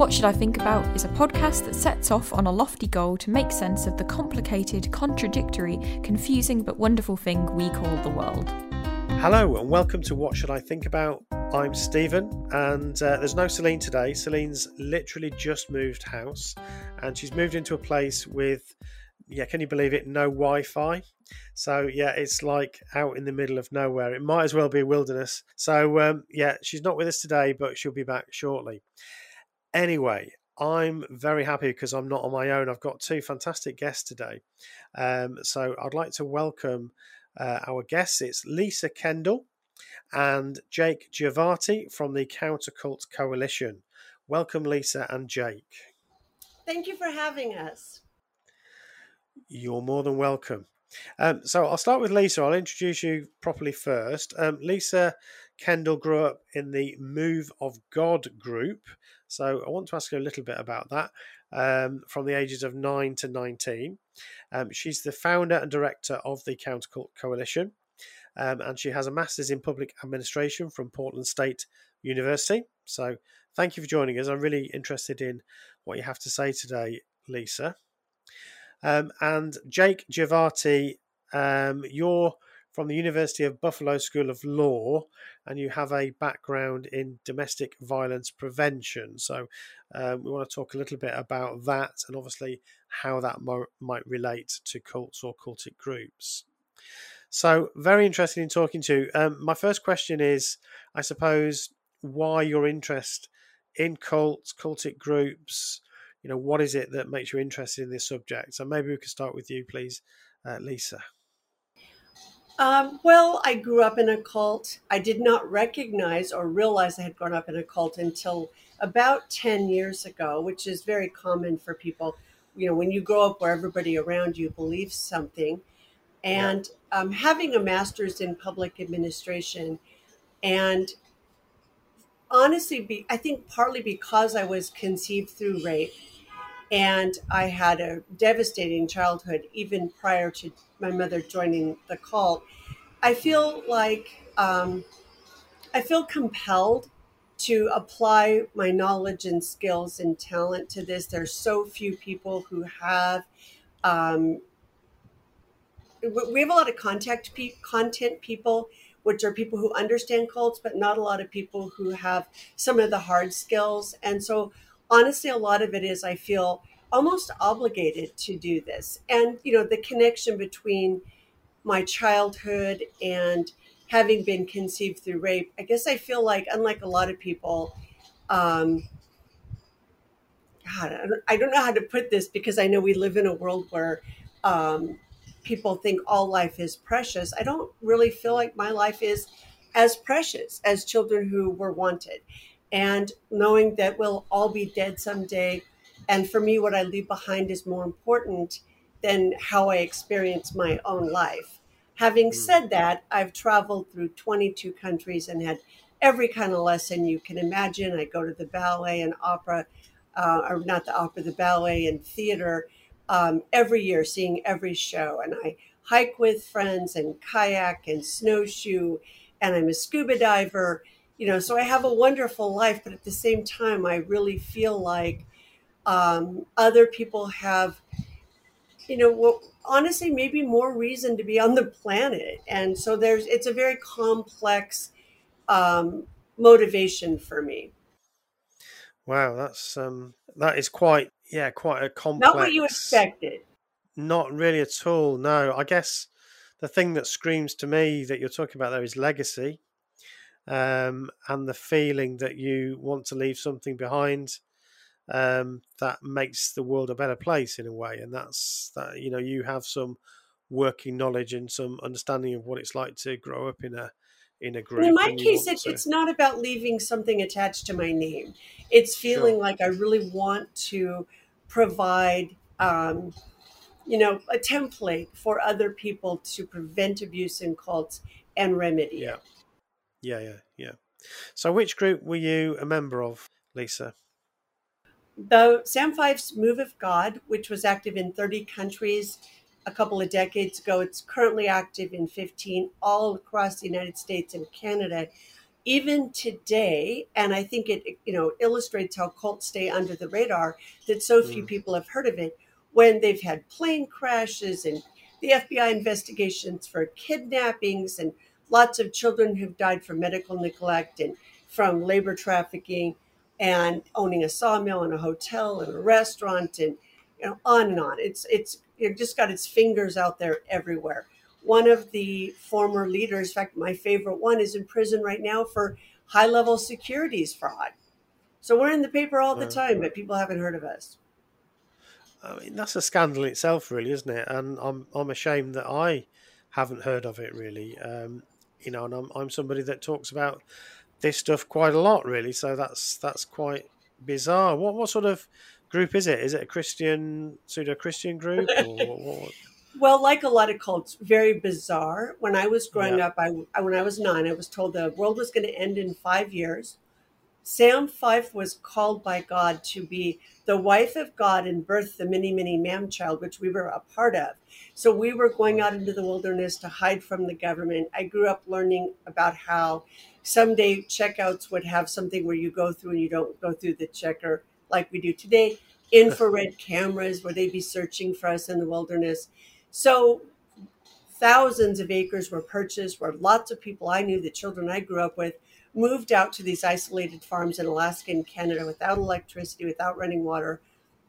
What Should I Think About is a podcast that sets off on a lofty goal to make sense of the complicated, contradictory, confusing, but wonderful thing we call the world. Hello, and welcome to What Should I Think About? I'm Stephen, and uh, there's no Celine today. Celine's literally just moved house, and she's moved into a place with, yeah, can you believe it? No Wi Fi. So, yeah, it's like out in the middle of nowhere. It might as well be a wilderness. So, um, yeah, she's not with us today, but she'll be back shortly. Anyway, I'm very happy because I'm not on my own. I've got two fantastic guests today. Um, so I'd like to welcome uh, our guests. It's Lisa Kendall and Jake Giovati from the Countercult Coalition. Welcome, Lisa and Jake. Thank you for having us. You're more than welcome. Um, so I'll start with Lisa. I'll introduce you properly first. Um, Lisa Kendall grew up in the Move of God group. So I want to ask you a little bit about that um, from the ages of 9 to 19. Um, she's the founder and director of the Countercult Coalition, um, and she has a master's in public administration from Portland State University. So thank you for joining us. I'm really interested in what you have to say today, Lisa. Um, and Jake Giovati, um, you're from the University of Buffalo School of Law, and you have a background in domestic violence prevention. So, um, we want to talk a little bit about that and obviously how that mo- might relate to cults or cultic groups. So, very interested in talking to you. Um, my first question is, I suppose, why your interest in cults, cultic groups. You know, what is it that makes you interested in this subject? So maybe we could start with you, please, uh, Lisa. Um, well, I grew up in a cult. I did not recognize or realize I had grown up in a cult until about 10 years ago, which is very common for people. You know, when you grow up where everybody around you believes something. And yeah. um, having a master's in public administration, and honestly, be, I think partly because I was conceived through rape and I had a devastating childhood even prior to my mother joining the cult, I feel like um, I feel compelled to apply my knowledge and skills and talent to this. There's so few people who have. Um, we have a lot of contact pe- content people, which are people who understand cults, but not a lot of people who have some of the hard skills. And so, honestly, a lot of it is I feel almost obligated to do this. And, you know, the connection between my childhood and having been conceived through rape, I guess I feel like, unlike a lot of people, um, God, I don't know how to put this because I know we live in a world where um, people think all life is precious. I don't really feel like my life is as precious as children who were wanted. And knowing that we'll all be dead someday, and for me, what I leave behind is more important than how I experience my own life. Having mm. said that, I've traveled through 22 countries and had every kind of lesson you can imagine. I go to the ballet and opera, uh, or not the opera, the ballet and theater um, every year, seeing every show. And I hike with friends and kayak and snowshoe, and I'm a scuba diver. You know, so I have a wonderful life, but at the same time, I really feel like um, other people have, you know, well, honestly, maybe more reason to be on the planet. And so there's, it's a very complex um, motivation for me. Wow, that's um, that is quite yeah, quite a complex. Not what you expected. Not really at all. No, I guess the thing that screams to me that you're talking about there is legacy, um, and the feeling that you want to leave something behind um, that makes the world a better place in a way. And that's that you know you have some working knowledge and some understanding of what it's like to grow up in a in a group. In my case, it, it's not about leaving something attached to my name. It's feeling sure. like I really want to provide, um, you know, a template for other people to prevent abuse in cults and remedy yeah. Yeah, yeah, yeah. So, which group were you a member of, Lisa? The Sam Fife's Move of God, which was active in 30 countries a couple of decades ago. It's currently active in 15 all across the United States and Canada. Even today, and I think it you know illustrates how cults stay under the radar that so few mm. people have heard of it when they've had plane crashes and the FBI investigations for kidnappings and lots of children who've died from medical neglect and from labor trafficking and owning a sawmill and a hotel and a restaurant and you know on and on. It's it's it just got its fingers out there everywhere. One of the former leaders, in fact, my favorite one, is in prison right now for high level securities fraud. So we're in the paper all the time, but people haven't heard of us. I mean, that's a scandal itself, really, isn't it? And I'm I'm ashamed that I haven't heard of it, really. Um, you know, and I'm I'm somebody that talks about this stuff quite a lot, really. So that's that's quite bizarre. What what sort of group is it? Is it a Christian pseudo Christian group? Well, like a lot of cults, very bizarre. When I was growing yeah. up, I, when I was nine, I was told the world was going to end in five years. Sam Fife was called by God to be the wife of God and birth the mini mini man child, which we were a part of. So we were going out into the wilderness to hide from the government. I grew up learning about how someday checkouts would have something where you go through and you don't go through the checker like we do today, infrared cameras where they'd be searching for us in the wilderness. So thousands of acres were purchased where lots of people I knew, the children I grew up with, moved out to these isolated farms in Alaska and Canada without electricity, without running water.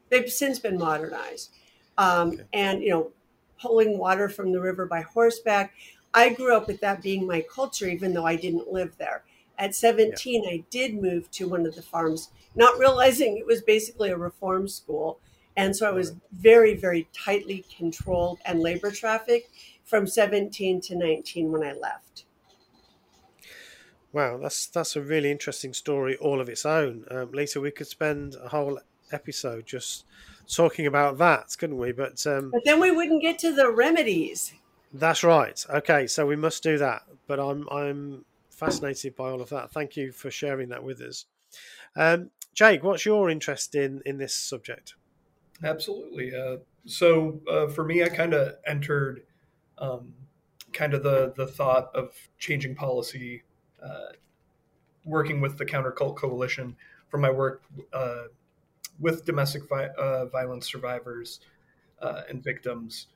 They've since been modernized. Um, okay. And, you know, pulling water from the river by horseback. I grew up with that being my culture, even though I didn't live there. At 17, yeah. I did move to one of the farms, not realizing it was basically a reform school. And so I was very, very tightly controlled and labor trafficked from 17 to 19 when I left. Wow, that's that's a really interesting story all of its own. Um, Lisa, we could spend a whole episode just talking about that, couldn't we? But um, but then we wouldn't get to the remedies. That's right. Okay, so we must do that. But I'm I'm fascinated by all of that. Thank you for sharing that with us. Um, Jake, what's your interest in in this subject? Absolutely. Uh, so uh, for me, I kind of entered um, kind of the the thought of changing policy, uh, working with the Counter Cult Coalition from my work uh, with domestic vi- uh, violence survivors uh, and victims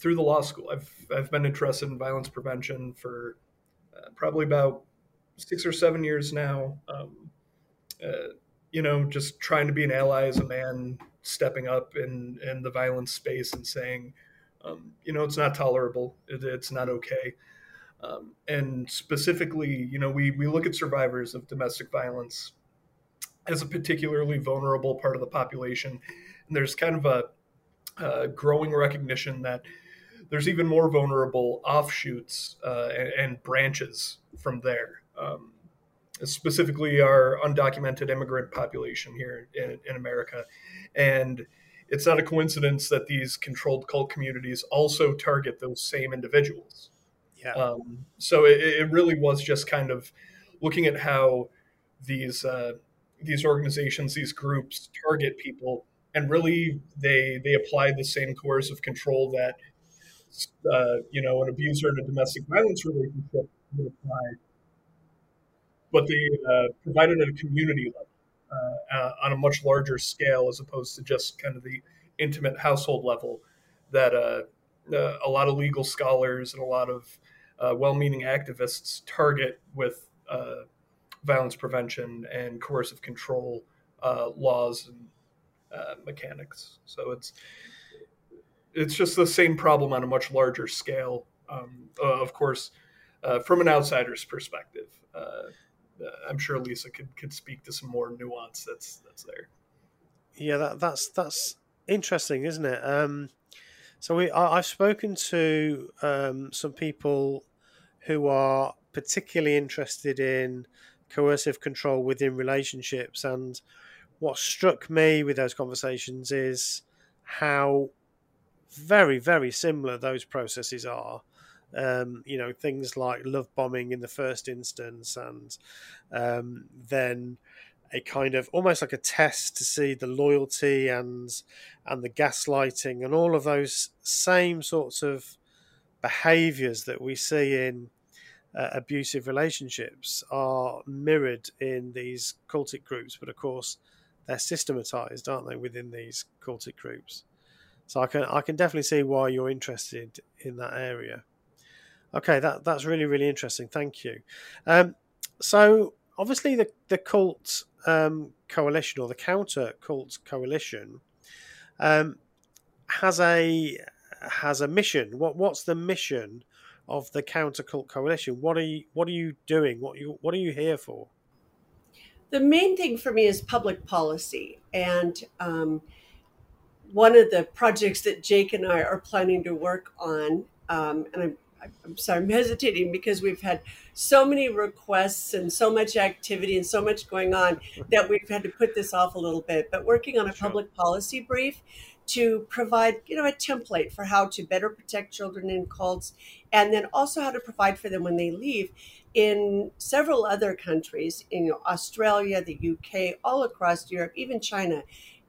through the law school. I've I've been interested in violence prevention for uh, probably about six or seven years now. Um, uh, you know, just trying to be an ally as a man, stepping up in in the violence space and saying, um, you know, it's not tolerable. It, it's not okay. Um, and specifically, you know, we we look at survivors of domestic violence as a particularly vulnerable part of the population, and there's kind of a, a growing recognition that there's even more vulnerable offshoots uh, and, and, branches from there. Um, specifically, our undocumented immigrant population here in, in, America. And it's not a coincidence that these controlled cult communities also target those same individuals. Yeah. Um, so it, it, really was just kind of looking at how these uh, these organizations, these groups target people, and really they they apply the same coercive control that uh, you know, an abuser in a domestic violence relationship would apply, but they uh, provide it at a community level uh, uh, on a much larger scale as opposed to just kind of the intimate household level that uh, uh, a lot of legal scholars and a lot of well-meaning activists target with violence prevention and coercive control laws and mechanics. So it's it's just the same problem on a much larger scale. Um, uh, of course, uh, from an outsider's perspective, uh, uh, I'm sure Lisa could could speak to some more nuance that's that's there. Yeah, that, that's that's interesting, isn't it? Um, so we, I, have spoken to um, some people who are particularly interested in coercive control within relationships, and what struck me with those conversations is how very, very similar those processes are. Um, you know, things like love bombing in the first instance, and um, then a kind of almost like a test to see the loyalty and and the gaslighting and all of those same sorts of behaviors that we see in uh, abusive relationships are mirrored in these cultic groups but of course they're systematized aren't they within these cultic groups so i can i can definitely see why you're interested in that area okay that that's really really interesting thank you um, so obviously the the cult um, coalition or the counter cult coalition um, has a has a mission. What what's the mission of the counter cult coalition? What are you what are you doing? What you what are you here for? The main thing for me is public policy, and um, one of the projects that Jake and I are planning to work on, um, and I'm I'm sorry, I'm hesitating because we've had so many requests and so much activity and so much going on that we've had to put this off a little bit. But working on a sure. public policy brief to provide, you know, a template for how to better protect children in cults, and then also how to provide for them when they leave. In several other countries, in Australia, the UK, all across Europe, even China,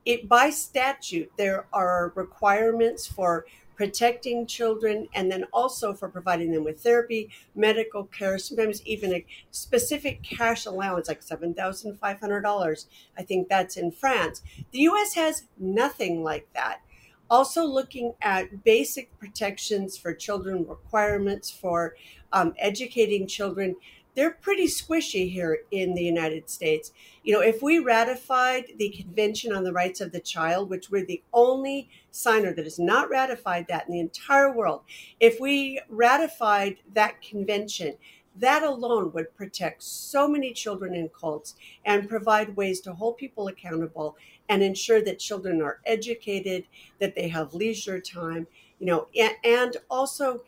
it by statute there are requirements for protecting children, and then also for providing them with therapy, medical care, sometimes even a specific cash allowance like $7,500. I think that's in France. The US has nothing like that. Also, looking at basic protections for children, requirements for um, educating children they're pretty squishy here in the United States. You know, if we ratified the Convention on the Rights of the Child, which we're the only signer that has not ratified that in the entire world, if we ratified that convention, that alone would protect so many children in cults and provide ways to hold people accountable and ensure that children are educated, that they have leisure time, you know, and also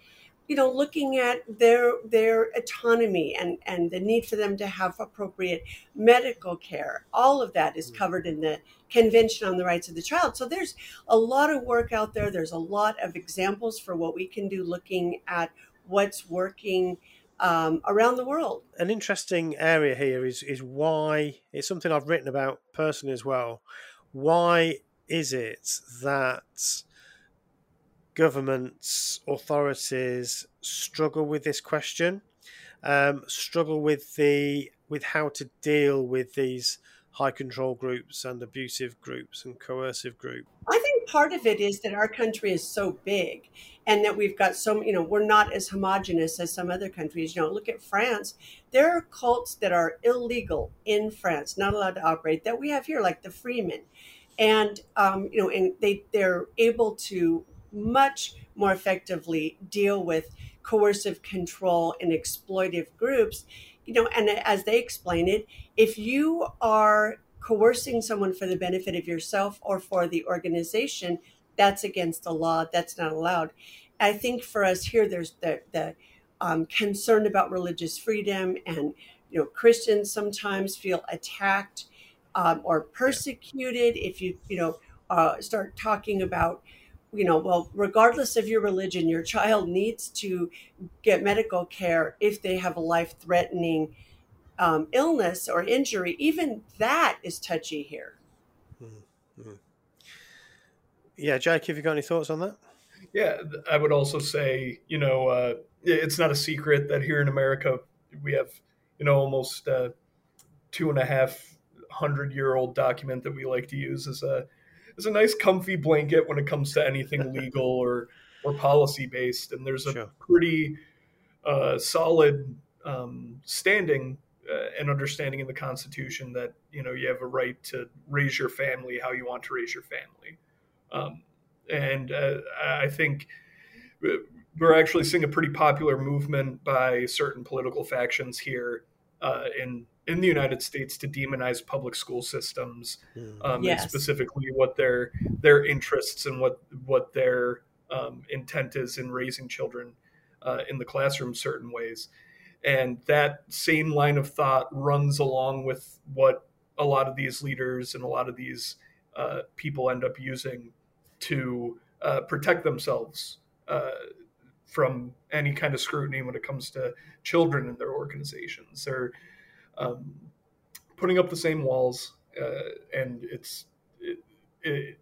you know looking at their their autonomy and and the need for them to have appropriate medical care. All of that is mm. covered in the convention on the rights of the child. So there's a lot of work out there. There's a lot of examples for what we can do looking at what's working um, around the world. An interesting area here is is why it's something i've written about personally as well. Why is it that governments, authorities struggle with this question, um, struggle with the with how to deal with these high control groups and abusive groups and coercive groups? I think part of it is that our country is so big and that we've got so, you know, we're not as homogenous as some other countries. You know, look at France. There are cults that are illegal in France, not allowed to operate, that we have here, like the Freemen. And, um, you know, and they, they're able to much more effectively deal with coercive control and exploitive groups. You know and as they explain it if you are coercing someone for the benefit of yourself or for the organization that's against the law. That's not allowed. I think for us here there's the the um, concern about religious freedom and you know christians sometimes feel attacked um, or persecuted if you you know uh, start talking about you know, well, regardless of your religion, your child needs to get medical care if they have a life threatening um, illness or injury. Even that is touchy here. Mm-hmm. Yeah, Jake, have you got any thoughts on that? Yeah, I would also say, you know, uh, it's not a secret that here in America we have, you know, almost uh, two and a half hundred year old document that we like to use as a is a nice comfy blanket when it comes to anything legal or or policy based. And there's a sure. pretty uh, solid um, standing uh, and understanding in the Constitution that you know you have a right to raise your family how you want to raise your family. Um, and uh, I think we're actually seeing a pretty popular movement by certain political factions here uh, in in the United States to demonize public school systems, um, Yes. and specifically what their their interests and what what their um, intent is in raising children uh, in the classroom certain ways. And that same line of thought runs along with what a lot of these leaders and a lot of these uh, people end up using to uh, protect themselves uh, from any kind of scrutiny when it comes to children in their organizations. They're um, putting up the same walls, uh, and it's it, it,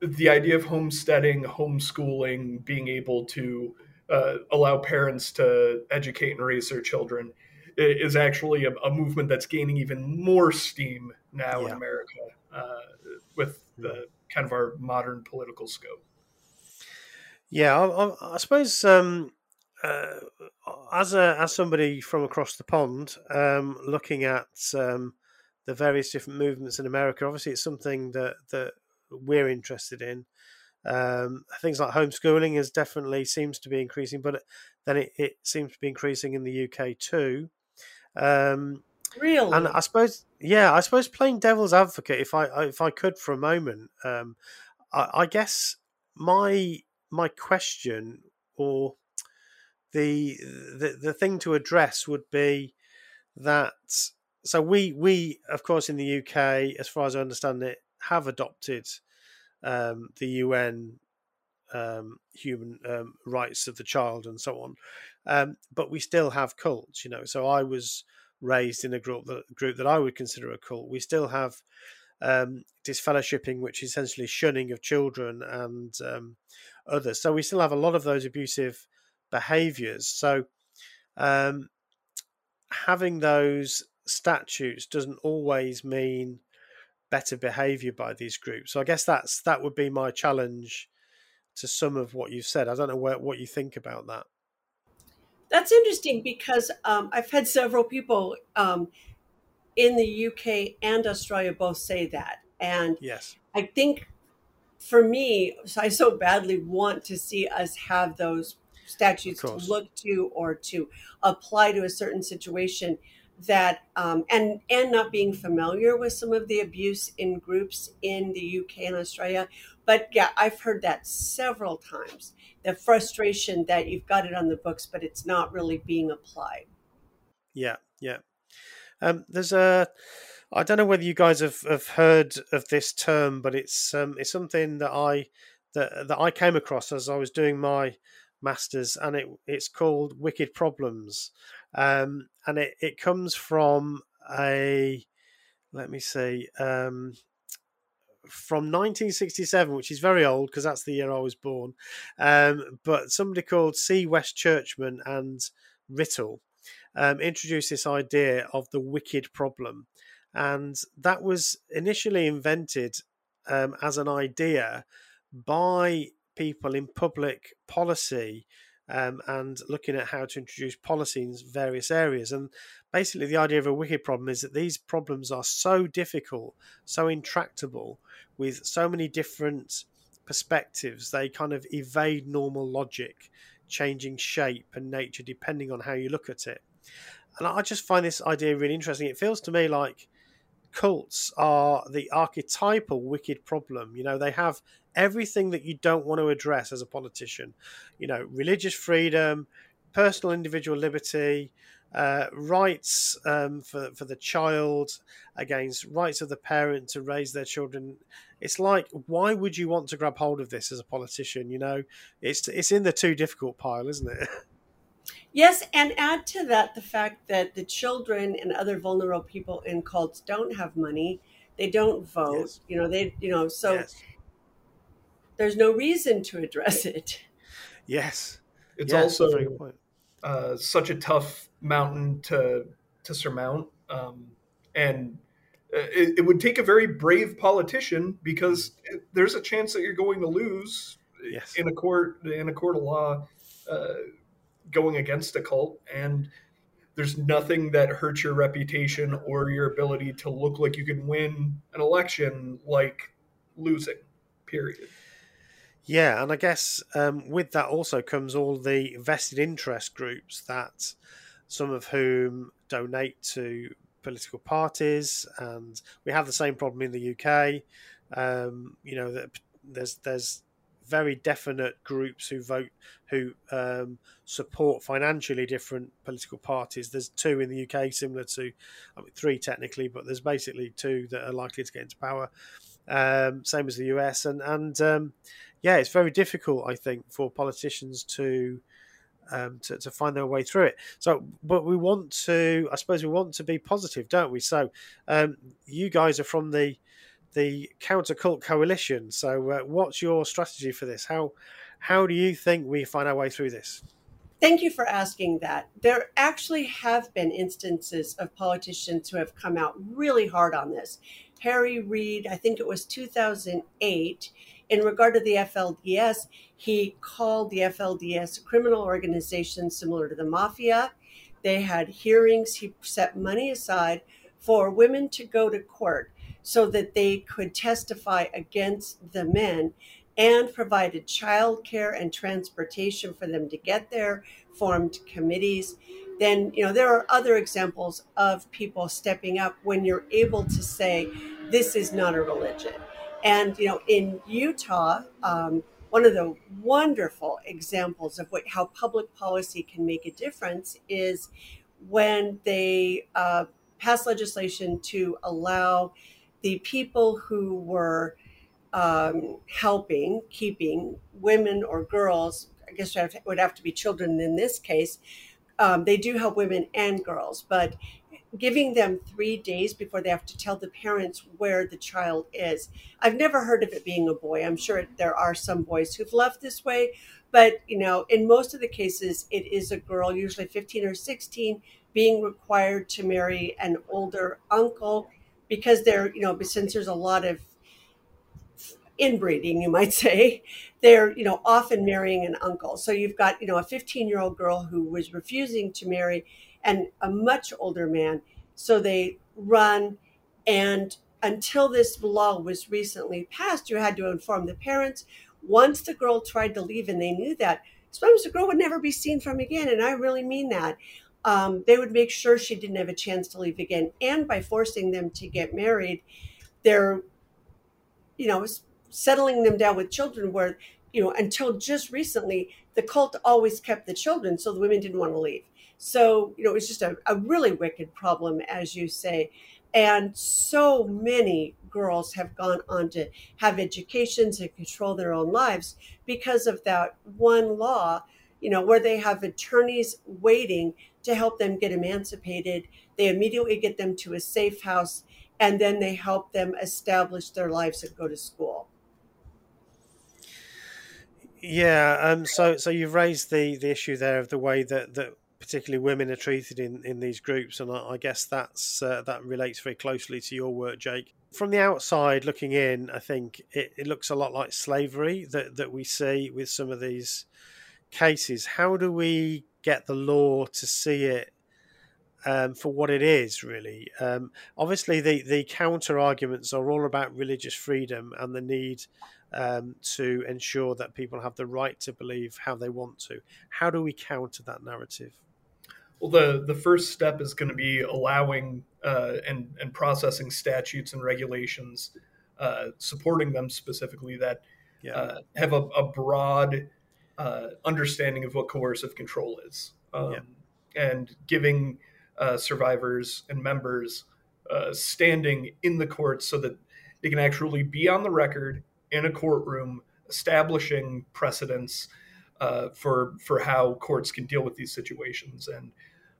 the idea of homesteading, homeschooling, being able to uh, allow parents to educate and raise their children is actually a, a movement that's gaining even more steam now in America uh, with the kind of our modern political scope. Yeah, I, I, I suppose um, uh, as a as somebody from across the pond, um, looking at um, the various different movements in America, obviously it's something that that we're interested in. Um, things like homeschooling is definitely seems to be increasing, but then it, it seems to be increasing in the UK too. Um, Really? and I suppose, yeah, I suppose playing devil's advocate, if I if I could for a moment, um, I, I guess my my question or the, the the thing to address would be that so we we of course in the UK, as far as I understand it, have adopted um, the UN um, human um, rights of the child and so on, um, but we still have cults, you know. So I was raised in a group that group that I would consider a cult. We still have um, disfellowshipping, which is essentially shunning of children and um, others. So we still have a lot of those abusive behaviours. So um, having those statutes doesn't always mean better behaviour by these groups. So I guess that's that would be my challenge to some of what you've said. I don't know where, what you think about that. That's interesting because um, I've had several people um, in the UK and Australia both say that. And Yes. I think for me, I so badly want to see us have those statutes to look to or to apply to a certain situation that um, and and not being familiar with some of the abuse in groups in the UK and Australia. But yeah, I've heard that several times. The frustration that you've got it on the books, but it's not really being applied. Yeah, yeah. Um, there's a. I don't know whether you guys have, have heard of this term, but it's um, it's something that I that that I came across as I was doing my masters, and it it's called wicked problems, um, and it it comes from a let me see um, from 1967, which is very old because that's the year I was born. Um, but somebody called C. West Churchman and Rittel um, introduced this idea of the wicked problem. And that was initially invented um, as an idea by people in public policy um, and looking at how to introduce policy in various areas. And basically, the idea of a wicked problem is that these problems are so difficult, so intractable, with so many different perspectives, they kind of evade normal logic, changing shape and nature depending on how you look at it. And I just find this idea really interesting. It feels to me like cults are the archetypal wicked problem. You know, they have everything that you don't want to address as a politician. You know, religious freedom, personal individual liberty, uh, rights um, for for the child against rights of the parent to raise their children. It's like, why would you want to grab hold of this as a politician? You know, it's it's in the too difficult pile, isn't it? Yes, and add to that the fact that the children and other vulnerable people in cults don't have money. They don't vote. Yes. You know, they you know, so yes, there's no reason to address it. yes. It's Yeah, also a very good point. uh, such a tough mountain to to surmount, um, and uh, it, it would take a very brave politician because it, there's a chance that you're going to lose Yes. in a court in a court of law uh, going against a cult, and there's nothing that hurts your reputation or your ability to look like you can win an election like losing. Period. Yeah, and I guess um, with that also comes all the vested interest groups that some of whom donate to political parties, and we have the same problem in the UK. Um, you know that there's there's very definite groups who vote who um, support financially different political parties. There's two in the UK, similar to I mean, three technically, but there's basically two that are likely to get into power. Um, same as the US, and and um, yeah, it's very difficult, I think, for politicians to, um, to to find their way through it. So, but we want to, I suppose, we want to be positive, don't we? So, um, you guys are from the the counter cult coalition. So, uh, what's your strategy for this? How how do you think we find our way through this? Thank you for asking that. There actually have been instances of politicians who have come out really hard on this. Harry Reid, I think it was 2008, in regard to the FLDS, he called the FLDS a criminal organization similar to the mafia. They had hearings. He set money aside for women to go to court so that they could testify against the men and provided childcare and transportation for them to get there, formed committees. Then, you know, there are other examples of people stepping up when you're able to say, this is not a religion. And, you know, in Utah, um, one of the wonderful examples of what, how public policy can make a difference is when they uh, passed legislation to allow the people who were um, helping, keeping women or girls, I guess it would have to be children in this case, um, they do help women and girls, but giving them three days before they have to tell the parents where the child is. I've never heard of it being a boy. I'm sure there are some boys who've left this way, but you know, in most of the cases, it is a girl, usually 15 or 16, being required to marry an older uncle because they're, you know, since there's a lot of inbreeding, you might say, they're, you know, often marrying an uncle. So you've got, you know, a 15 year old girl who was refusing to marry and a much older man. So they run and until this law was recently passed, you had to inform the parents. Once the girl tried to leave and they knew that, sometimes the girl would never be seen from again. And I really mean that um, they would make sure she didn't have a chance to leave again. And by forcing them to get married, they're, you know, settling them down with children where, you know, until just recently, the cult always kept the children. So the women didn't want to leave. So, you know, it's just a, a really wicked problem, as you say. And so many girls have gone on to have educations and control their own lives because of that one law, you know, where they have attorneys waiting to help them get emancipated. They immediately get them to a safe house and then they help them establish their lives and go to school. Yeah, um, so so you've raised the, the issue there of the way that, that particularly women are treated in, in these groups, and I, I guess that's uh, that relates very closely to your work, Jake. From the outside looking in, I think it, it looks a lot like slavery that, that we see with some of these cases. How do we get the law to see it um, for what it is, really. Um, obviously, the, the counter arguments are all about religious freedom and the need um, to ensure that people have the right to believe how they want to. How do we counter that narrative? Well, the, the first step is going to be allowing uh, and, and processing statutes and regulations, uh, supporting them specifically that yeah. uh, have a, a broad uh, understanding of what coercive control is, um, yeah. and giving uh, survivors and members uh, standing in the courts so that they can actually be on the record in a courtroom, establishing precedents uh, for for how courts can deal with these situations. And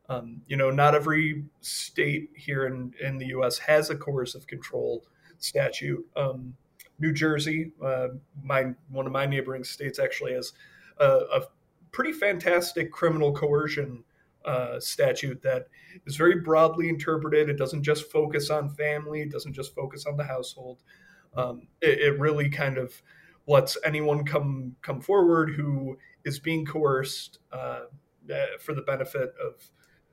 um, you know, not every state here in in the U.S. has a coercive control statute. Um, New Jersey, uh, my one of my neighboring states, actually has a, a pretty fantastic criminal coercion uh, statute that is very broadly interpreted. It doesn't just focus on family, it doesn't just focus on the household. Um, it, it, really kind of lets anyone come come forward who is being coerced uh, uh for the benefit of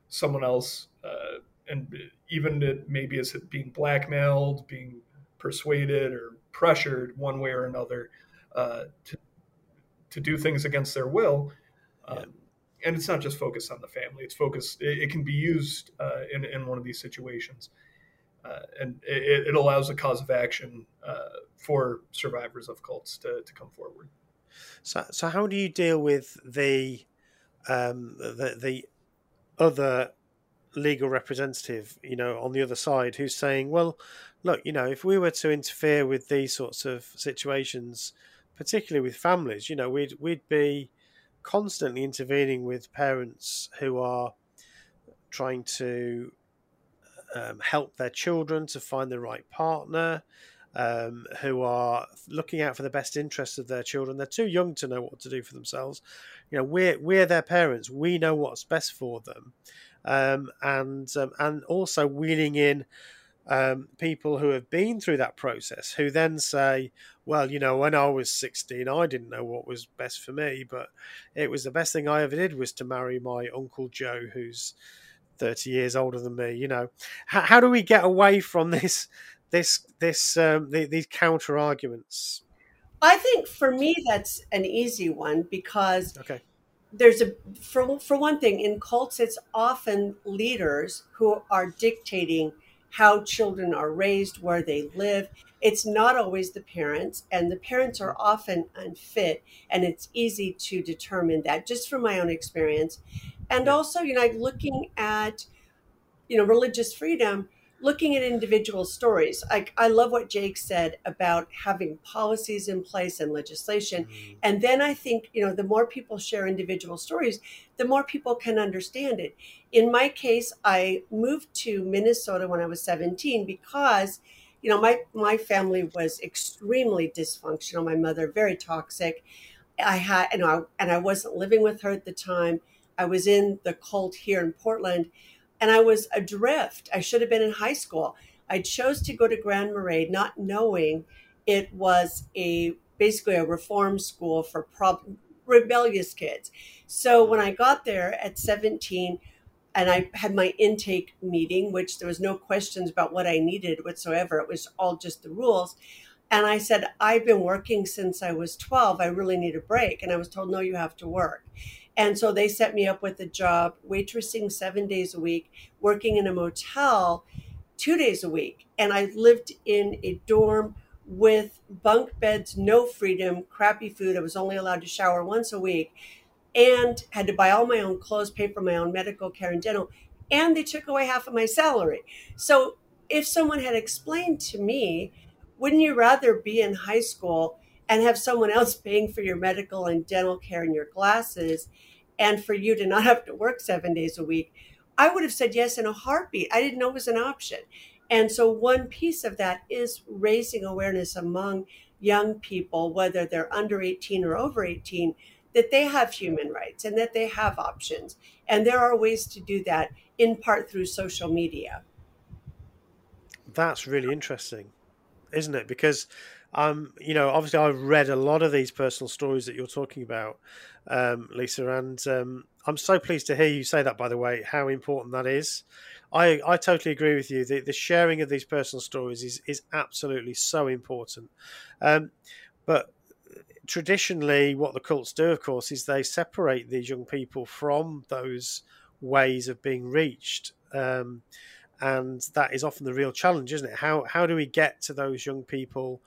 someone else, uh, and even it maybe as being blackmailed, being persuaded or pressured one way or another uh, to to do things against their will. Um, and it's not just focused on the family. It's focused. It, it can be used uh, in in one of these situations, uh, and it, it, allows a cause of action uh, for survivors of cults to, to come forward. So, so how do you deal with the um, the the other legal representative, you know, on the other side who's saying, well, look, you know, if we were to interfere with these sorts of situations, particularly with families, you know, we'd we'd be constantly intervening with parents who are trying to um, help their children to find the right partner, um, who are looking out for the best interests of their children. They're too young to know what to do for themselves. You know, we're we're their parents. We know what's best for them, um, and um, and also wheeling in um, people who have been through that process who then say, well, you know, when I was 16, I didn't know what was best for me, but it was the best thing I ever did was to marry my Uncle Joe, who's 30 years older than me. You know, how, how do we get away from this, this, this, um, the, these counter arguments? I think for me, that's an easy one because okay there's a for for one thing in cults it's often leaders who are dictating how children are raised, where they live. It's not always the parents, and the parents are often unfit, and it's easy to determine that just from my own experience. And also, you know, looking at, you know, religious freedom, looking at individual stories. I, I love what Jake said about having policies in place and legislation. Mm-hmm. And then I think, you know, the more people share individual stories, the more people can understand it. In my case, I moved to Minnesota when I was 17 because, you know, my, my family was extremely dysfunctional. My mother, very toxic. I had, you know, and I wasn't living with her at the time. I was in the cult here in Portland and I was adrift. I should have been in high school. I chose to go to Grand Marais not knowing it was a basically a reform school for prob- rebellious kids. So when I got there at 17 and I had my intake meeting, which there was no questions about what I needed whatsoever, it was all just the rules. And I said, I've been working since I was 12. I really need a break. And I was told, no, you have to work. And so they set me up with a job waitressing seven days a week, working in a motel two days a week. And I lived in a dorm with bunk beds, no freedom, crappy food. I was only allowed to shower once a week and had to buy all my own clothes, pay for my own medical care and dental. And they took away half of my salary. So if someone had explained to me, wouldn't you rather be in high school and have someone else paying for your medical and dental care and your glasses and for you to not have to work seven days a week, I would have said yes in a heartbeat. I didn't know it was an option. And so, one piece of that is raising awareness among young people, whether they're under 18 or over 18, that they have human rights and that they have options. And there are ways to do that in part through social media. That's really interesting, isn't it? Because um, you know, obviously, I've read a lot of these personal stories that you're talking about, um, Lisa, and um, I'm so pleased to hear you say that. By the way, how important that is. I, I totally agree with you. The, the sharing of these personal stories is is absolutely so important. Um, but traditionally, what the cults do, of course, is they separate these young people from those ways of being reached. Um, and that is often the real challenge, isn't it? How how do we get to those young people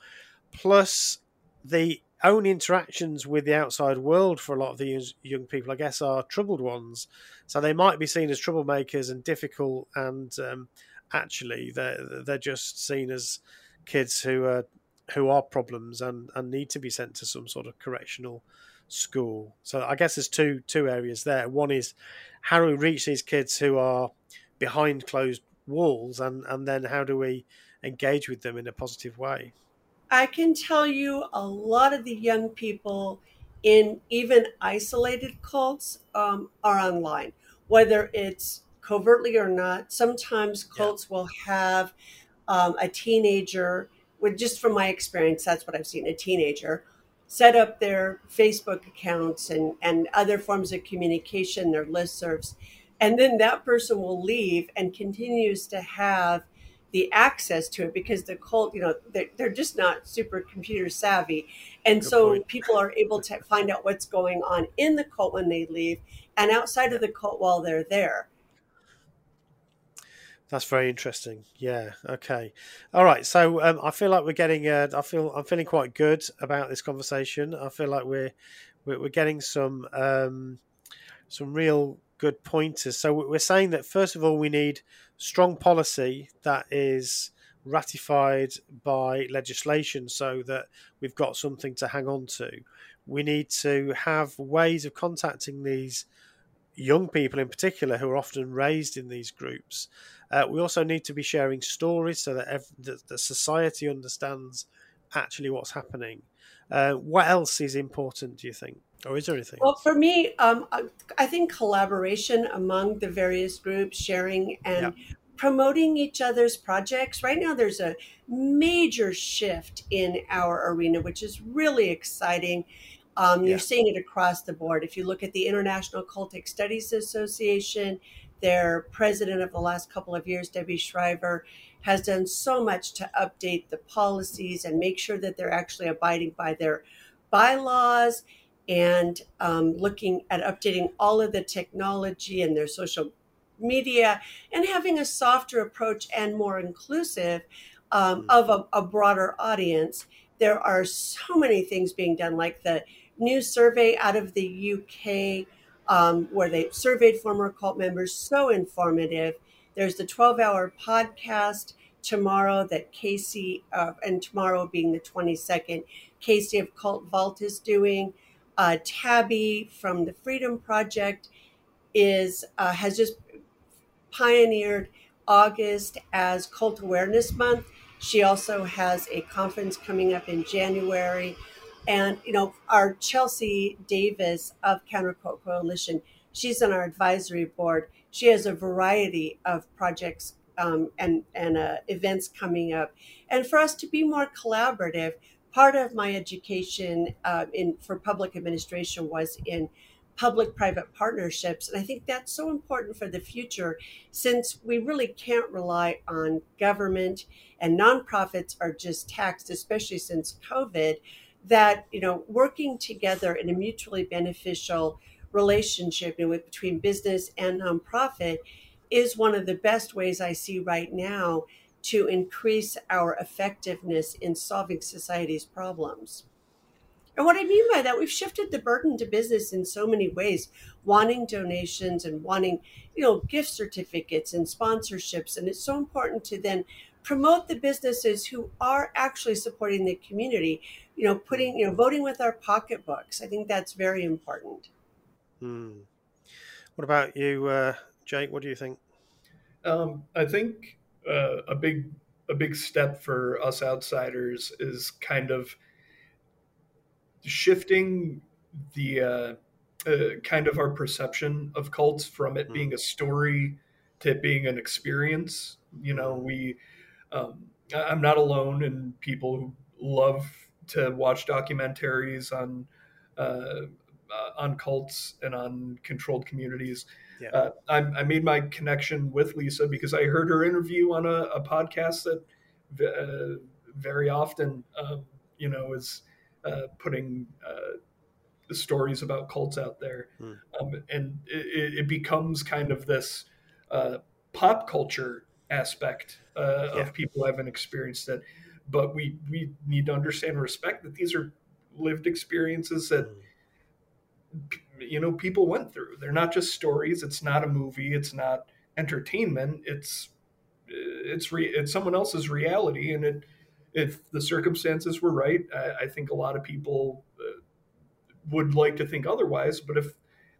plus the own interactions with the outside world for a lot of these young people, I guess, are troubled ones. So they might be seen as troublemakers and difficult, and um, actually they're they're just seen as kids who are who are problems and, and need to be sent to some sort of correctional school. So I guess there's two two areas there. One is how do we reach these kids who are behind closed walls, and and then how do we engage with them in a positive way? I can tell you a lot of the young people in even isolated cults um, are online, whether it's covertly or not. Sometimes cults yeah. will have um, a teenager, with just from my experience, that's what I've seen a teenager set up their Facebook accounts and, and other forms of communication, their listservs. And then that person will leave and continues to have the access to it because the cult, you know, they're, they're just not super computer savvy. And Good so point. people are able to find out what's going on in the cult when they leave and outside of the cult while they're there. That's very interesting. Yeah. Okay. All right. So um, I feel like we're getting. Uh, I feel I'm feeling quite good about this conversation. I feel like we're we're, we're getting some um, some real good pointers. So we're saying that first of all, we need strong policy that is ratified by legislation, so that we've got something to hang on to. We need to have ways of contacting these young people in particular who are often raised in these groups. Uh, we also need to be sharing stories so that the, the, society understands actually what's happening. Uh, what else is important, do you think? Or is there anything? Well, for me, um, I think collaboration among the various groups, sharing and yeah. promoting each other's projects. Right now, there's a major shift in our arena, which is really exciting. Um, you're seeing it across the board. If you look at the International Cultic Studies Association, their president of the last couple of years, Debbie Shriver, has done so much to update the policies and make sure that they're actually abiding by their bylaws and um, looking at updating all of the technology and their social media and having a softer approach and more inclusive um, mm. of a, a broader audience. There are so many things being done, like the new survey out of the UK um, where they surveyed former cult members. So informative. There's the 12 hour podcast tomorrow that Casey, uh, and tomorrow being the 22nd, Casey of Cult Vault is doing. Uh, Tabby from the Freedom Project is uh, has just pioneered August as Cult Awareness Month. She also has a conference coming up in January and, you know, our Chelsea Davis of Counter Cult Coalition, she's on our advisory board. She has a variety of projects um, and, and uh, events coming up. And for us to be more collaborative, part of my education uh, in for public administration was in public private partnerships. And I think that's so important for the future since we really can't rely on government and nonprofits are just taxed, especially since COVID that you know working together in a mutually beneficial relationship you know, between business and nonprofit is one of the best ways I see right now to increase our effectiveness in solving society's problems. And what I mean by that, we've shifted the burden to business in so many ways, wanting donations and wanting, you know, gift certificates and sponsorships. And it's so important to then promote the businesses who are actually supporting the community you know putting you know voting with our pocketbooks i think that's very important hmm. what about you uh, jake what do you think um, i think uh, a big a big step for us outsiders is kind of shifting the uh, uh kind of our perception of cults from it mm. being a story to it being an experience you know we um, I'm not alone in people who love to watch documentaries on uh, uh, on cults and on controlled communities. Yeah. Uh, I, I, made my connection with Lisa because I heard her interview on a, a podcast that uh, very often, um, you know, is uh, putting uh, stories about cults out there, hmm. um, and it, it, becomes kind of this pop culture aspect uh, yeah. of people who haven't experienced it. But we we need to understand and respect that these are lived experiences that mm. You know people went through. They're not just stories. It's not a movie. It's not entertainment. It's it's re- it's someone else's reality, and it if the circumstances were right, I, I think a lot of people uh, would like to think otherwise. But if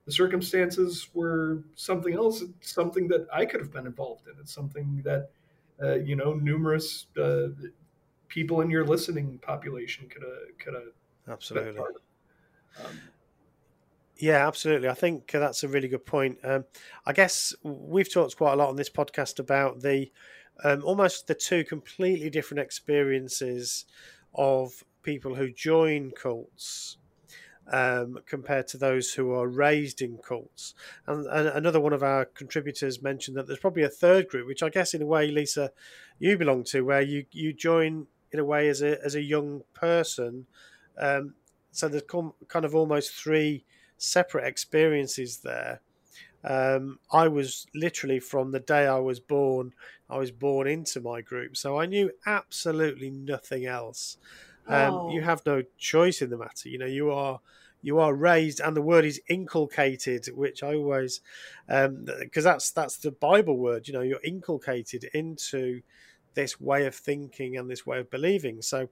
the circumstances were something else. It's something that I could have been involved in. It's something that uh, you know numerous uh, people in your listening population could have could have absolutely. Um, yeah, absolutely. I think that's a really good point. Um, I guess we've talked quite a lot on this podcast about the um, almost the two completely different experiences of people who join cults um, compared to those who are raised in cults. And, and, another one of our contributors mentioned that there's probably a third group, which I guess in a way, Lisa, you belong to, where you, you join in a way as a as a young person. Um, so there's kind of almost three separate experiences there. Um, I was literally from the day I was born, I was born into my group, so I knew absolutely nothing else. Um, oh. You have no choice in the matter. You know, you are you are raised, and the word is inculcated, which I always because um, that's that's the Bible word. You know, you're inculcated into this way of thinking and this way of believing. So,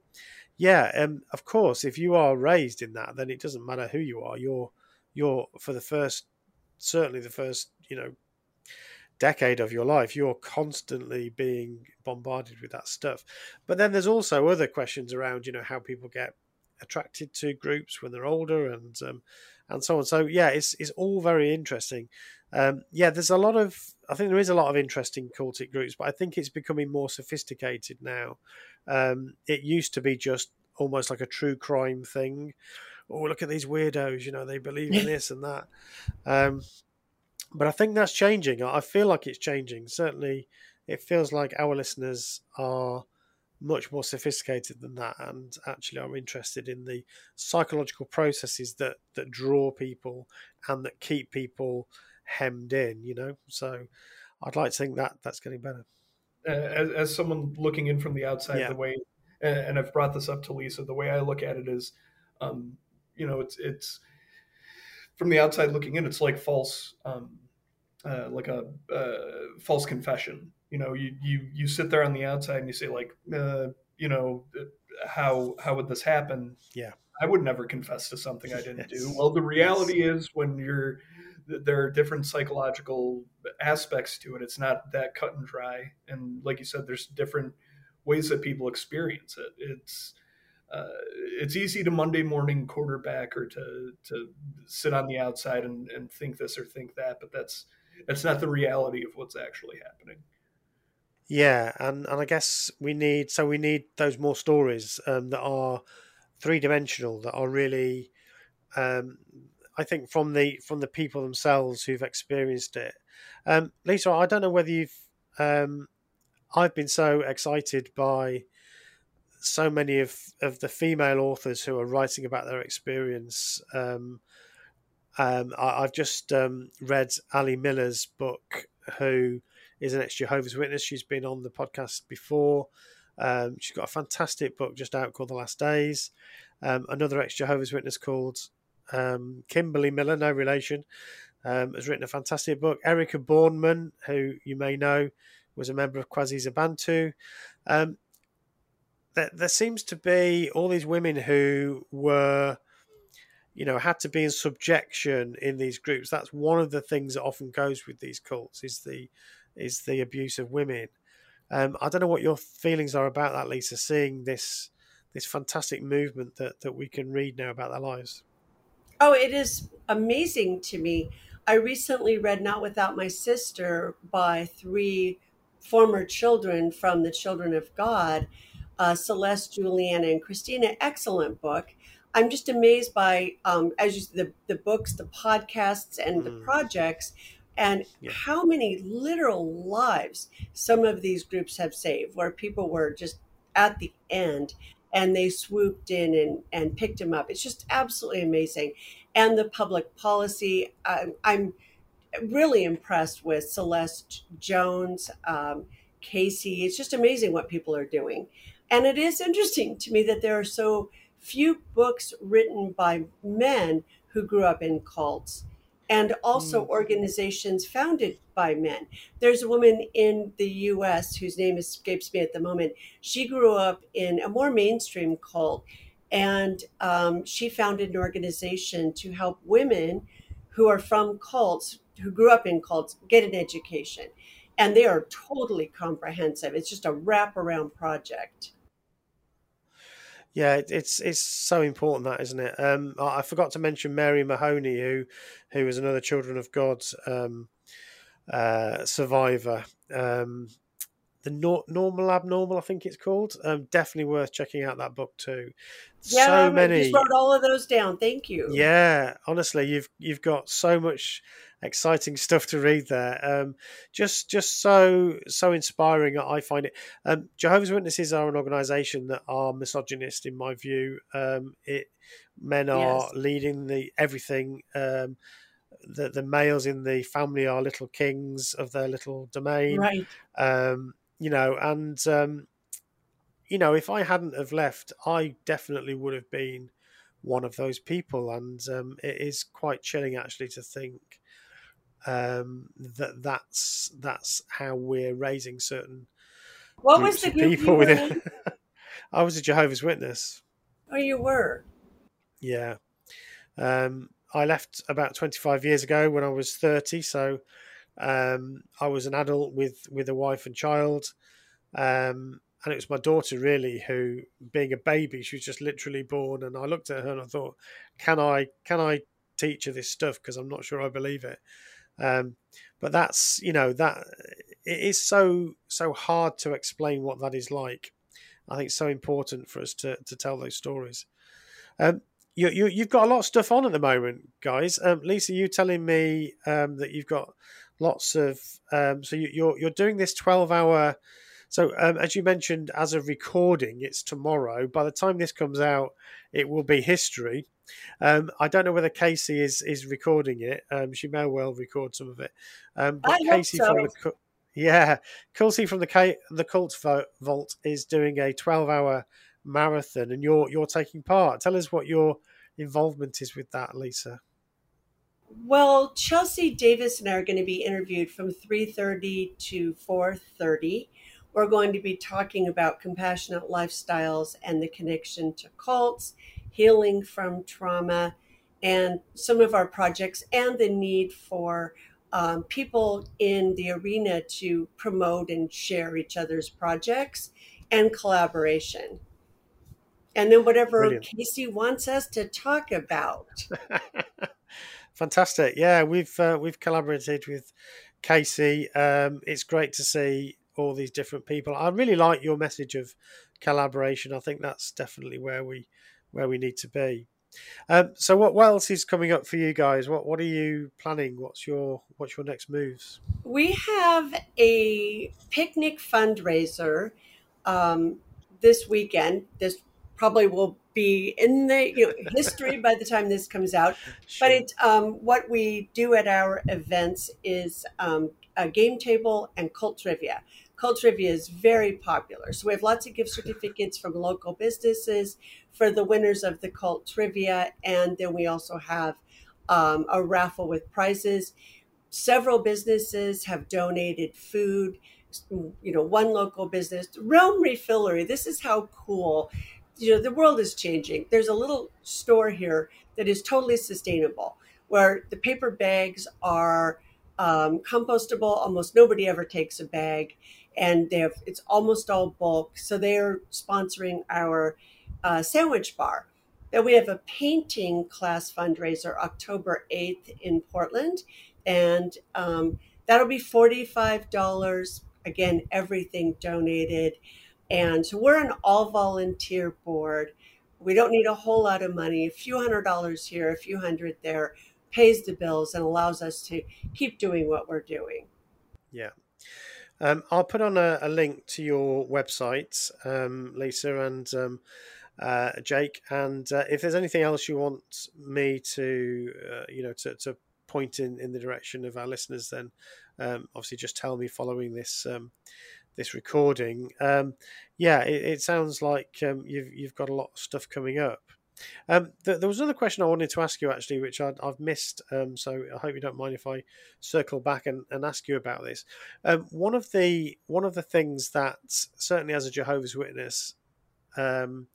yeah, um, of course, if you are raised in that, then it doesn't matter who you are. You're you're for the first, certainly the first, you know, decade of your life, you're constantly being bombarded with that stuff. But then there's also other questions around, you know, how people get attracted to groups when they're older and um, and so on. So yeah, it's it's all very interesting. Um, yeah, there's a lot of I think there is a lot of interesting cultic groups, but I think it's becoming more sophisticated now. Um, it used to be just almost like a true crime thing. Oh, look at these weirdos! You know, they believe in this and that. Um, but I think that's changing. I feel like it's changing. Certainly, it feels like our listeners are much more sophisticated than that and actually are interested in the psychological processes that that draw people and that keep people hemmed in you know so i'd like to think that that's getting better uh, as, as someone looking in from the outside yeah. the way and i've brought this up to lisa the way i look at it is um, you know it's it's from the outside looking in it's like false um, uh, like a uh, false confession. You know you you you sit there on the outside and you say like uh, you know how how would this happen? Yeah. I would never confess to something i didn't yes. do well the reality yes. is when you're there are different psychological aspects to it it's not that cut and dry. And like you said there's different ways that people experience it. It's uh, it's easy to Monday morning quarterback or to to sit on the outside and, and think this or think that, but that's that's not the reality of what's actually happening. Yeah, and, and I guess we need so we need those more stories um, that are three dimensional that are really, um, I think from the from the people themselves who've experienced it. Um, Lisa, I don't know whether you've. Um, I've been so excited by so many of, of the female authors who are writing about their experience. Um, um, I, have just um, read Ali Miller's book, who is an ex Jehovah's Witness. She's been on the podcast before. Um, she's got a fantastic book just out called The Last Days. Um, another ex Jehovah's Witness called um, Kimberly Miller, no relation, has written a fantastic book. Erika Bornman, who you may know, was a member of Kwasizabantu. Um, there, there seems to be all these women who were you know had to be in subjection in these groups that's one of the things that often goes with these cults is the is the abuse of women. Um, I don't know what your feelings are about that, Lisa. Seeing this this fantastic movement that that we can read now about their lives. Oh, it is amazing to me. I recently read Not Without My Sister by three former children from the Children of God, uh, Celeste, Juliana, and Christina. Excellent book. I'm just amazed by, um, as you the the books, the podcasts, and mm. the projects and yeah. how many literal lives some of these groups have saved where people were just at the end and they swooped in and, and picked them up it's just absolutely amazing and the public policy i'm, I'm really impressed with celeste jones um, casey it's just amazing what people are doing and it is interesting to me that there are so few books written by men who grew up in cults and also mm. organizations founded by men. There's a woman in the US whose name escapes me at the moment. She grew up in a more mainstream cult, and um, she founded an organization to help women who are from cults, who grew up in cults, get an education. And they are totally comprehensive. It's just a wraparound project. Yeah, it's it's so important that, isn't it? Um, I forgot to mention Mary Mahoney, who who was another Children of God um, uh, survivor. Um, the nor- normal abnormal, I think it's called. Um, definitely worth checking out that book too. Yeah, so I many. just wrote all of those down. Thank you. Yeah, honestly, you've you've got so much exciting stuff to read there. Um, just just so so inspiring. I find it. Um, Jehovah's Witnesses are an organisation that are misogynist, in my view. Um, it men are Yes. leading the everything. Um, the the males in the family are little kings of their little domain. Right. Um, you know, and um, you know, if I hadn't have left, I definitely would have been one of those people, and um, it is quite chilling actually to think um, that that's that's how we're raising certain What was the group you people were within. in? I was a Jehovah's Witness. Oh, you were. Yeah. Um, I left about 25 years ago when I was 30. So um, I was an adult with, with a wife and child. Um, and it was my daughter, really, who, being a baby, she was just literally born. And I looked at her and I thought, can I, can I teach her this stuff? Because I'm not sure I believe it. Um, but that's, you know, that it is so, so hard to explain what that is like. I think it's so important for us to, to tell those stories. Um, you, you, you've got a lot of stuff on at the moment, guys. Um, Lisa, you telling me um, that you've got lots of. Um, so you, you're you're doing this twelve hour. So um, as you mentioned, as a recording, it's tomorrow. By the time this comes out, it will be history. Um, I don't know whether Casey is is recording it. Um, she may well record some of it. Um, but I Casey from the yeah, Casey from the K, the Cult Vault is doing a twelve hour marathon, and you're you're taking part. Tell us what your involvement is with that, Lisa. Well, Chelsea Davis and I are going to be interviewed from 3:30 to 4:30. We're going to be talking about compassionate lifestyles and the connection to cults, healing from trauma, and some of our projects and the need for um, people in the arena to promote and share each other's projects and collaboration. And then whatever Brilliant. Casey wants us to talk about. Fantastic. Yeah, we've uh, we've collaborated with Casey. Um, it's great to see all these different people. I really like your message of collaboration. I think that's definitely where we where we need to be. Um, so, what, what else is coming up for you guys? What what are you planning? What's your what's your next moves? We have a picnic fundraiser um, this weekend. This probably will be in the you know, history by the time this comes out. Sure. But it, um, what we do at our events is um, a game table and cult trivia. Cult trivia is very popular. So we have lots of gift certificates from local businesses for the winners of the cult trivia. And then we also have um, a raffle with prizes. Several businesses have donated food. You know, one local business, Realm Refillery. This is how cool. You know, the world is changing. There's a little store here that is totally sustainable, where the paper bags are um, compostable. Almost nobody ever takes a bag, and they have it's almost all bulk. So they are sponsoring our uh, sandwich bar. Then we have a painting class fundraiser October 8th in Portland, and um, that'll be $45. Again, everything donated. And so we're an all volunteer board. We don't need a whole lot of money. A few hundred dollars here, a few hundred there pays the bills and allows us to keep doing what we're doing. Yeah. Um, I'll put on a, a link to your website, um, Lisa and um, uh, Jake. And uh, if there's anything else you want me to, uh, you know, to, to point in, in the direction of our listeners, then um, obviously just tell me following this um, this recording. Um, yeah, it, it sounds like you've you've got a lot of stuff coming up. Um, th- there was another question I wanted to ask you actually, which i have missed. Um, so I hope you don't mind if I circle back and, and ask you about this. Um, one of the one of the things that certainly as a Jehovah's Witness, um,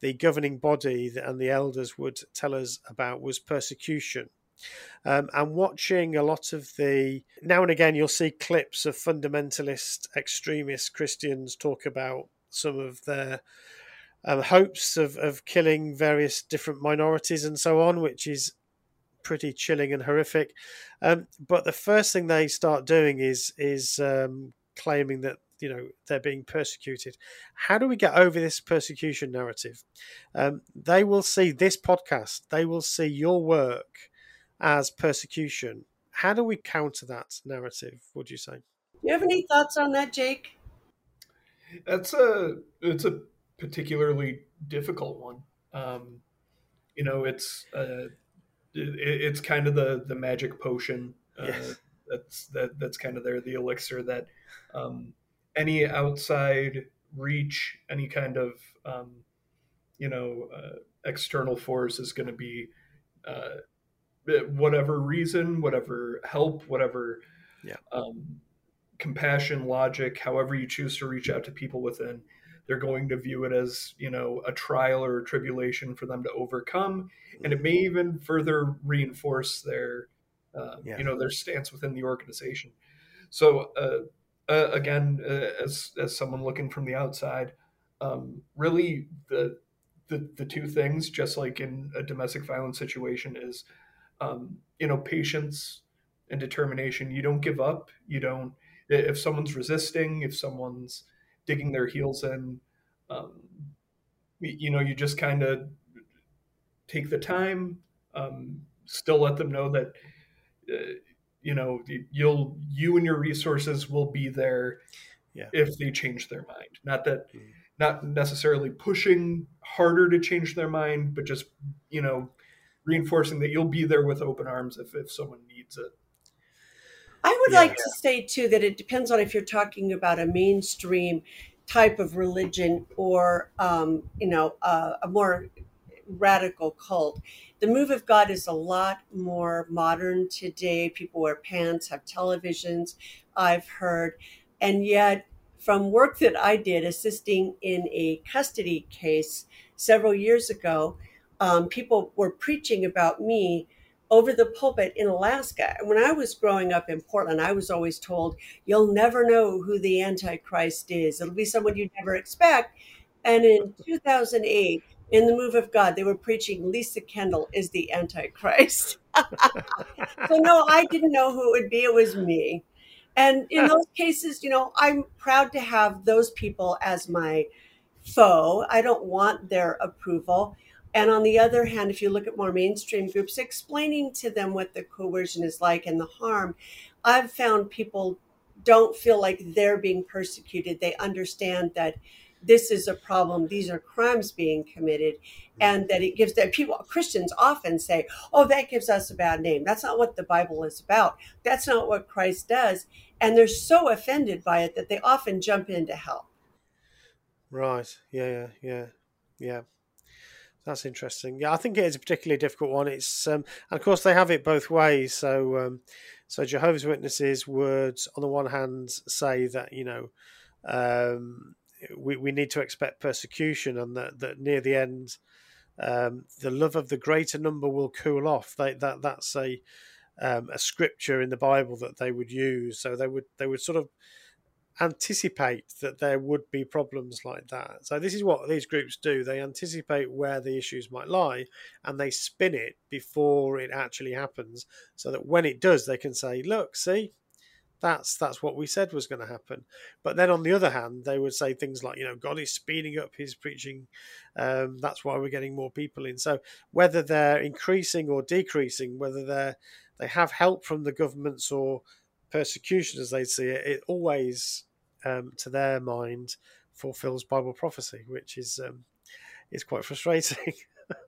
the governing body and the elders would tell us about was persecution. Um, and watching a lot of the now and again, you'll see clips of fundamentalist extremist Christians talk about some of their um, hopes of, of killing various different minorities and so on, which is pretty chilling and horrific. Um, but the first thing they start doing is is um, claiming that you know they're being persecuted. How do we get over this persecution narrative? Um, they will see this podcast. They will see your work as persecution. How do we counter that narrative? Would you say? Do you have any thoughts on that, Jake? That's a it's a particularly difficult one. Um, you know, it's uh, it, it's kind of the the magic potion. Uh, yes. That's that that's kind of there the elixir that um, any outside reach, any kind of um, you know uh, external force is going to be uh, whatever reason, whatever help, whatever yeah. um, compassion, logic, however you choose to reach out to people within, they're going to view it as you know a trial or a tribulation for them to overcome, and it may even further reinforce their uh, yeah. you know their stance within the organization. So uh, uh, again, uh, as as someone looking from the outside, um, really the, the the two things, just like in a domestic violence situation, is um, you know patience and determination. You don't give up. You don't if someone's resisting, if someone's digging their heels in, um, you know, you just kind of take the time, um, still let them know that, uh, you know, you'll, you and your resources will be there yeah. if they change their mind. Not that, mm-hmm. not necessarily pushing harder to change their mind, but just, you know, reinforcing that you'll be there with open arms if, if someone needs it. I would yeah. like to say too that it depends on if you're talking about a mainstream type of religion or um, you know uh, a more radical cult. The move of God is a lot more modern today. People wear pants, have televisions. I've heard, and yet from work that I did assisting in a custody case several years ago, um, people were preaching about me over the pulpit in Alaska. When I was growing up in Portland, I was always told, you'll never know who the Antichrist is. It'll be someone you'd never expect. And in 2008, in the move of God, they were preaching Lisa Kendall is the Antichrist. so, no, I didn't know who it would be. It was me. And in those cases, you know, I'm proud to have those people as my foe. I don't want their approval. And on the other hand, if you look at more mainstream groups, explaining to them what the coercion is like and the harm, I've found people don't feel like they're being persecuted. They understand that this is a problem. These are crimes being committed, mm-hmm. and that it gives that people Christians often say, "Oh, that gives us a bad name." That's not what the Bible is about. That's not what Christ does, and they're so offended by it that they often jump in to help. Right. Yeah. Yeah. Yeah. Yeah. That's interesting. Yeah, I think it is a particularly difficult one. It's um, and of course they have it both ways. So um, so Jehovah's Witnesses would, on the one hand, say that you know um, we we need to expect persecution, and that that near the end, um, the love of the greater number will cool off. They, that that's a um, a scripture in the Bible that they would use. So they would they would sort of anticipate that there would be problems like that. So this is what these groups do. They anticipate where the issues might lie and they spin it before it actually happens so that when it does they can say, "Look, see, that's that's what we said was going to happen." But then on the other hand, they would say things like, you know, God is speeding up his preaching. Um, that's why we're getting more people in. So whether they're increasing or decreasing, whether they're they have help from the governments or persecution as they see it, it always um, to their mind, fulfills Bible prophecy, which is um, is quite frustrating.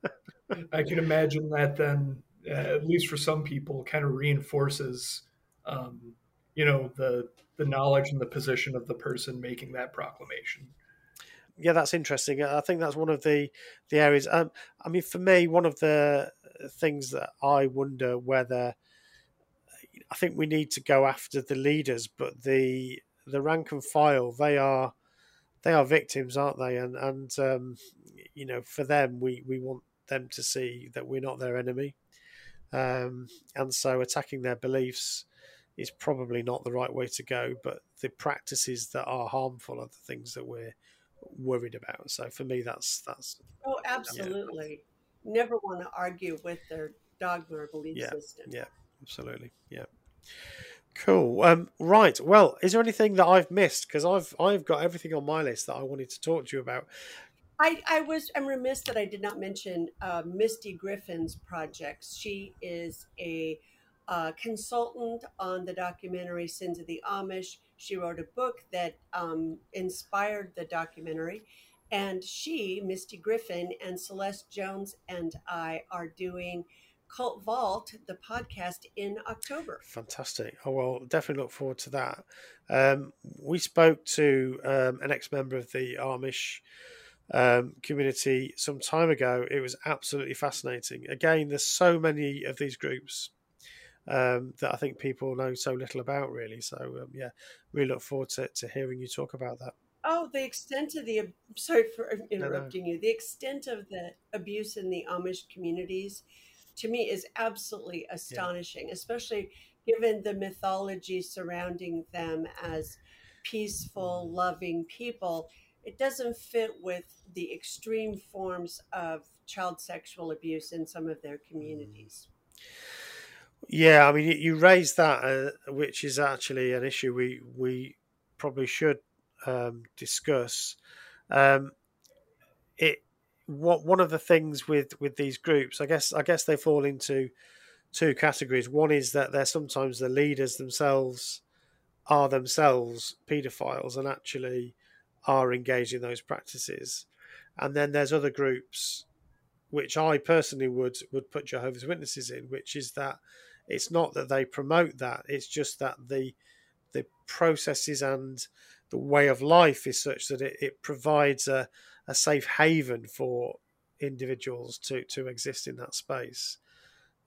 I can imagine that then, uh, at least for some people, kind of reinforces, um, you know, the the knowledge and the position of the person making that proclamation. Yeah, that's interesting. I think that's one of the the areas. Um, I mean, for me, one of the things that I wonder whether I think we need to go after the leaders, but the the rank and file they are they are victims, aren't they? And and um, you know, for them, we we want them to see that we're not their enemy, um, and so attacking their beliefs is probably not the right way to go. But the practices that are harmful are the things that we're worried about. So for me, that's that's. Oh, absolutely. Yeah. Never want to argue with their dogma or belief yeah, system. Yeah, absolutely. Yeah. Cool. Um, right. Well, is there anything that I've missed? Because I've I've got everything on my list that I wanted to talk to you about. I, I was I'm remiss that I did not mention uh, Misty Griffin's projects. She is a uh, consultant on the documentary Sins of the Amish. She wrote a book that um, inspired the documentary. And she, Misty Griffin, and Celeste Jones and I are doing Cult Vault, the podcast, in October. Fantastic. Oh, well, definitely look forward to that. Um, we spoke to um, an ex member of the Amish um, community some time ago. It was absolutely fascinating. Again, there's so many of these groups um, that I think people know so little about, really. So, um, yeah, really look forward to, to hearing you talk about that. Oh, the extent of the sorry for interrupting you. The extent of the abuse in the Amish communities to me is absolutely astonishing, yeah. especially given the mythology surrounding them as peaceful, loving people. It doesn't fit with the extreme forms of child sexual abuse in some of their mm. communities. Yeah, I mean, you raised that, uh, which is actually an issue we we probably should um, discuss. Um, it what one of the things with with these groups, I guess, I guess they fall into two categories. One is that they're sometimes the leaders themselves are themselves paedophiles and actually are engaged in those practices, and then there's other groups which I personally would would put Jehovah's Witnesses in, which is that it's not that they promote that; it's just that the the processes and the way of life is such that it, it provides a, a safe haven for individuals to to exist in that space.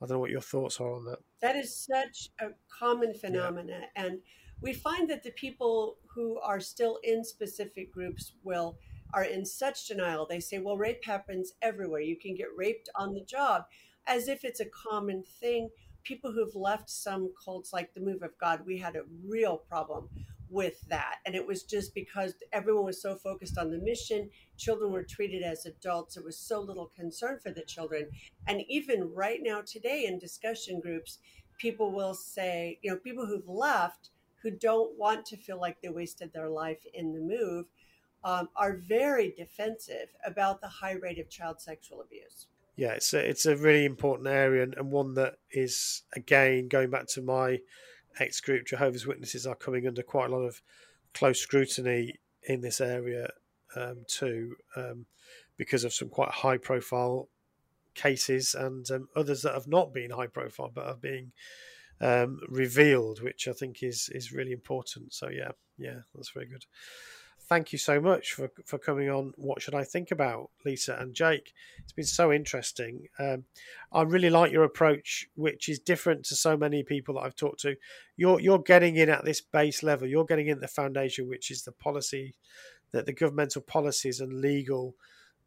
I don't know what your thoughts are on that. That is such a common phenomena, yeah. and we find that the people who are still in specific groups will are in such denial. They say, "Well, rape happens everywhere. You can get raped on the job," as if it's a common thing. People who've left some cults, like the Move of God, we had a real problem with that. And it was just because everyone was so focused on the mission, children were treated as adults. There was so little concern for the children. And even right now, today, in discussion groups, people will say, you know, people who've left who don't want to feel like they wasted their life in the move um, are very defensive about the high rate of child sexual abuse. Yeah, it's a, it's a really important area and, and one that is, again, going back to my ex group Jehovah's Witnesses are coming under quite a lot of close scrutiny in this area um, too, um, because of some quite high profile cases and um, others that have not been high profile but are being um, revealed, which I think is is really important. So yeah, yeah, that's very good thank you so much for, for coming on. What should I think about, Lisa and Jake? It's been so interesting. Um, I really like your approach, which is different to so many people that I've talked to. You're you're getting in at this base level. You're getting in the foundation, which is the policy, that the governmental policies and legal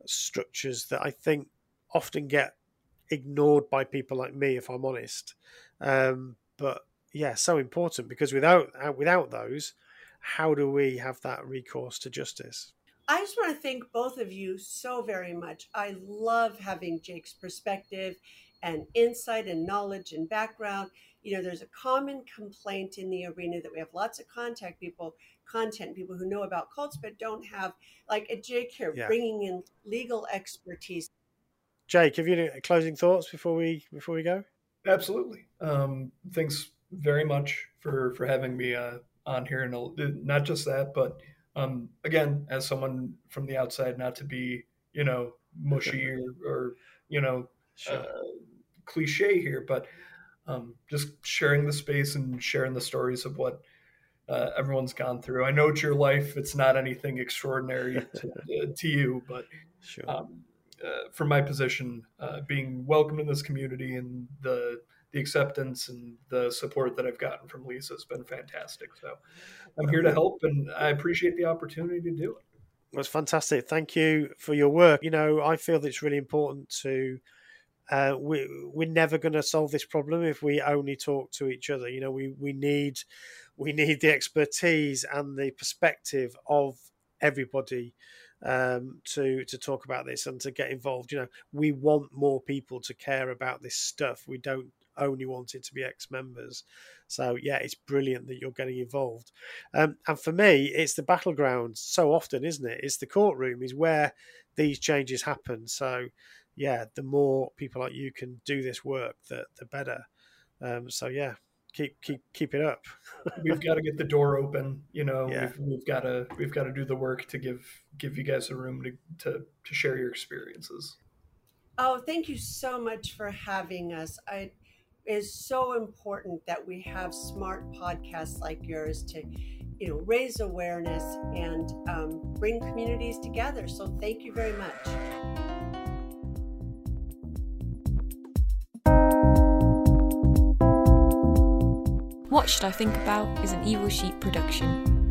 structures that I think often get ignored by people like me, if I'm honest. Um, but yeah, so important because without without those how do we have that recourse to justice? I just want to thank both of you so very much. I love having Jake's perspective and insight and knowledge and background. You know, there's a common complaint in the arena that we have lots of contact people, content people who know about cults, but don't have, like a Jake here, yeah. bringing in legal expertise. Jake, have you any closing thoughts before we before we go? Absolutely. Um, thanks very much for for having me. Uh, on here, and not just that, but um, again, as someone from the outside, not to be you know mushy or, or you know sure. uh, cliche here, but um, just sharing the space and sharing the stories of what uh, everyone's gone through. I know it's your life; it's not anything extraordinary to, uh, to you, but sure. um, uh, from my position, uh, being welcomed in this community and the the acceptance and the support that I've gotten from Lisa has been fantastic. So I'm here to help, and I appreciate the opportunity to do it. That's fantastic. Thank you for your work. You know, I feel that it's really important to. Uh, we we're never going to solve this problem if we only talk to each other. You know, we we need we need the expertise and the perspective of everybody um, to to talk about this and to get involved. You know, we want more people to care about this stuff. We don't only wanted to be ex-members. So yeah, it's brilliant that you're getting involved. Um, and for me, it's the battleground so often, isn't it? It's the courtroom is where these changes happen. So yeah, the more people like you can do this work, the the better. Um, so yeah, keep keep keep it up. we've got to get the door open. You know, yeah. we've, we've got to we've got to do the work to give give you guys a room to to to share your experiences. Oh, thank you so much for having us. I is so important that we have smart podcasts like yours to you know raise awareness and um, bring communities together so thank you very much What Should I Think About is an Evil Sheep production.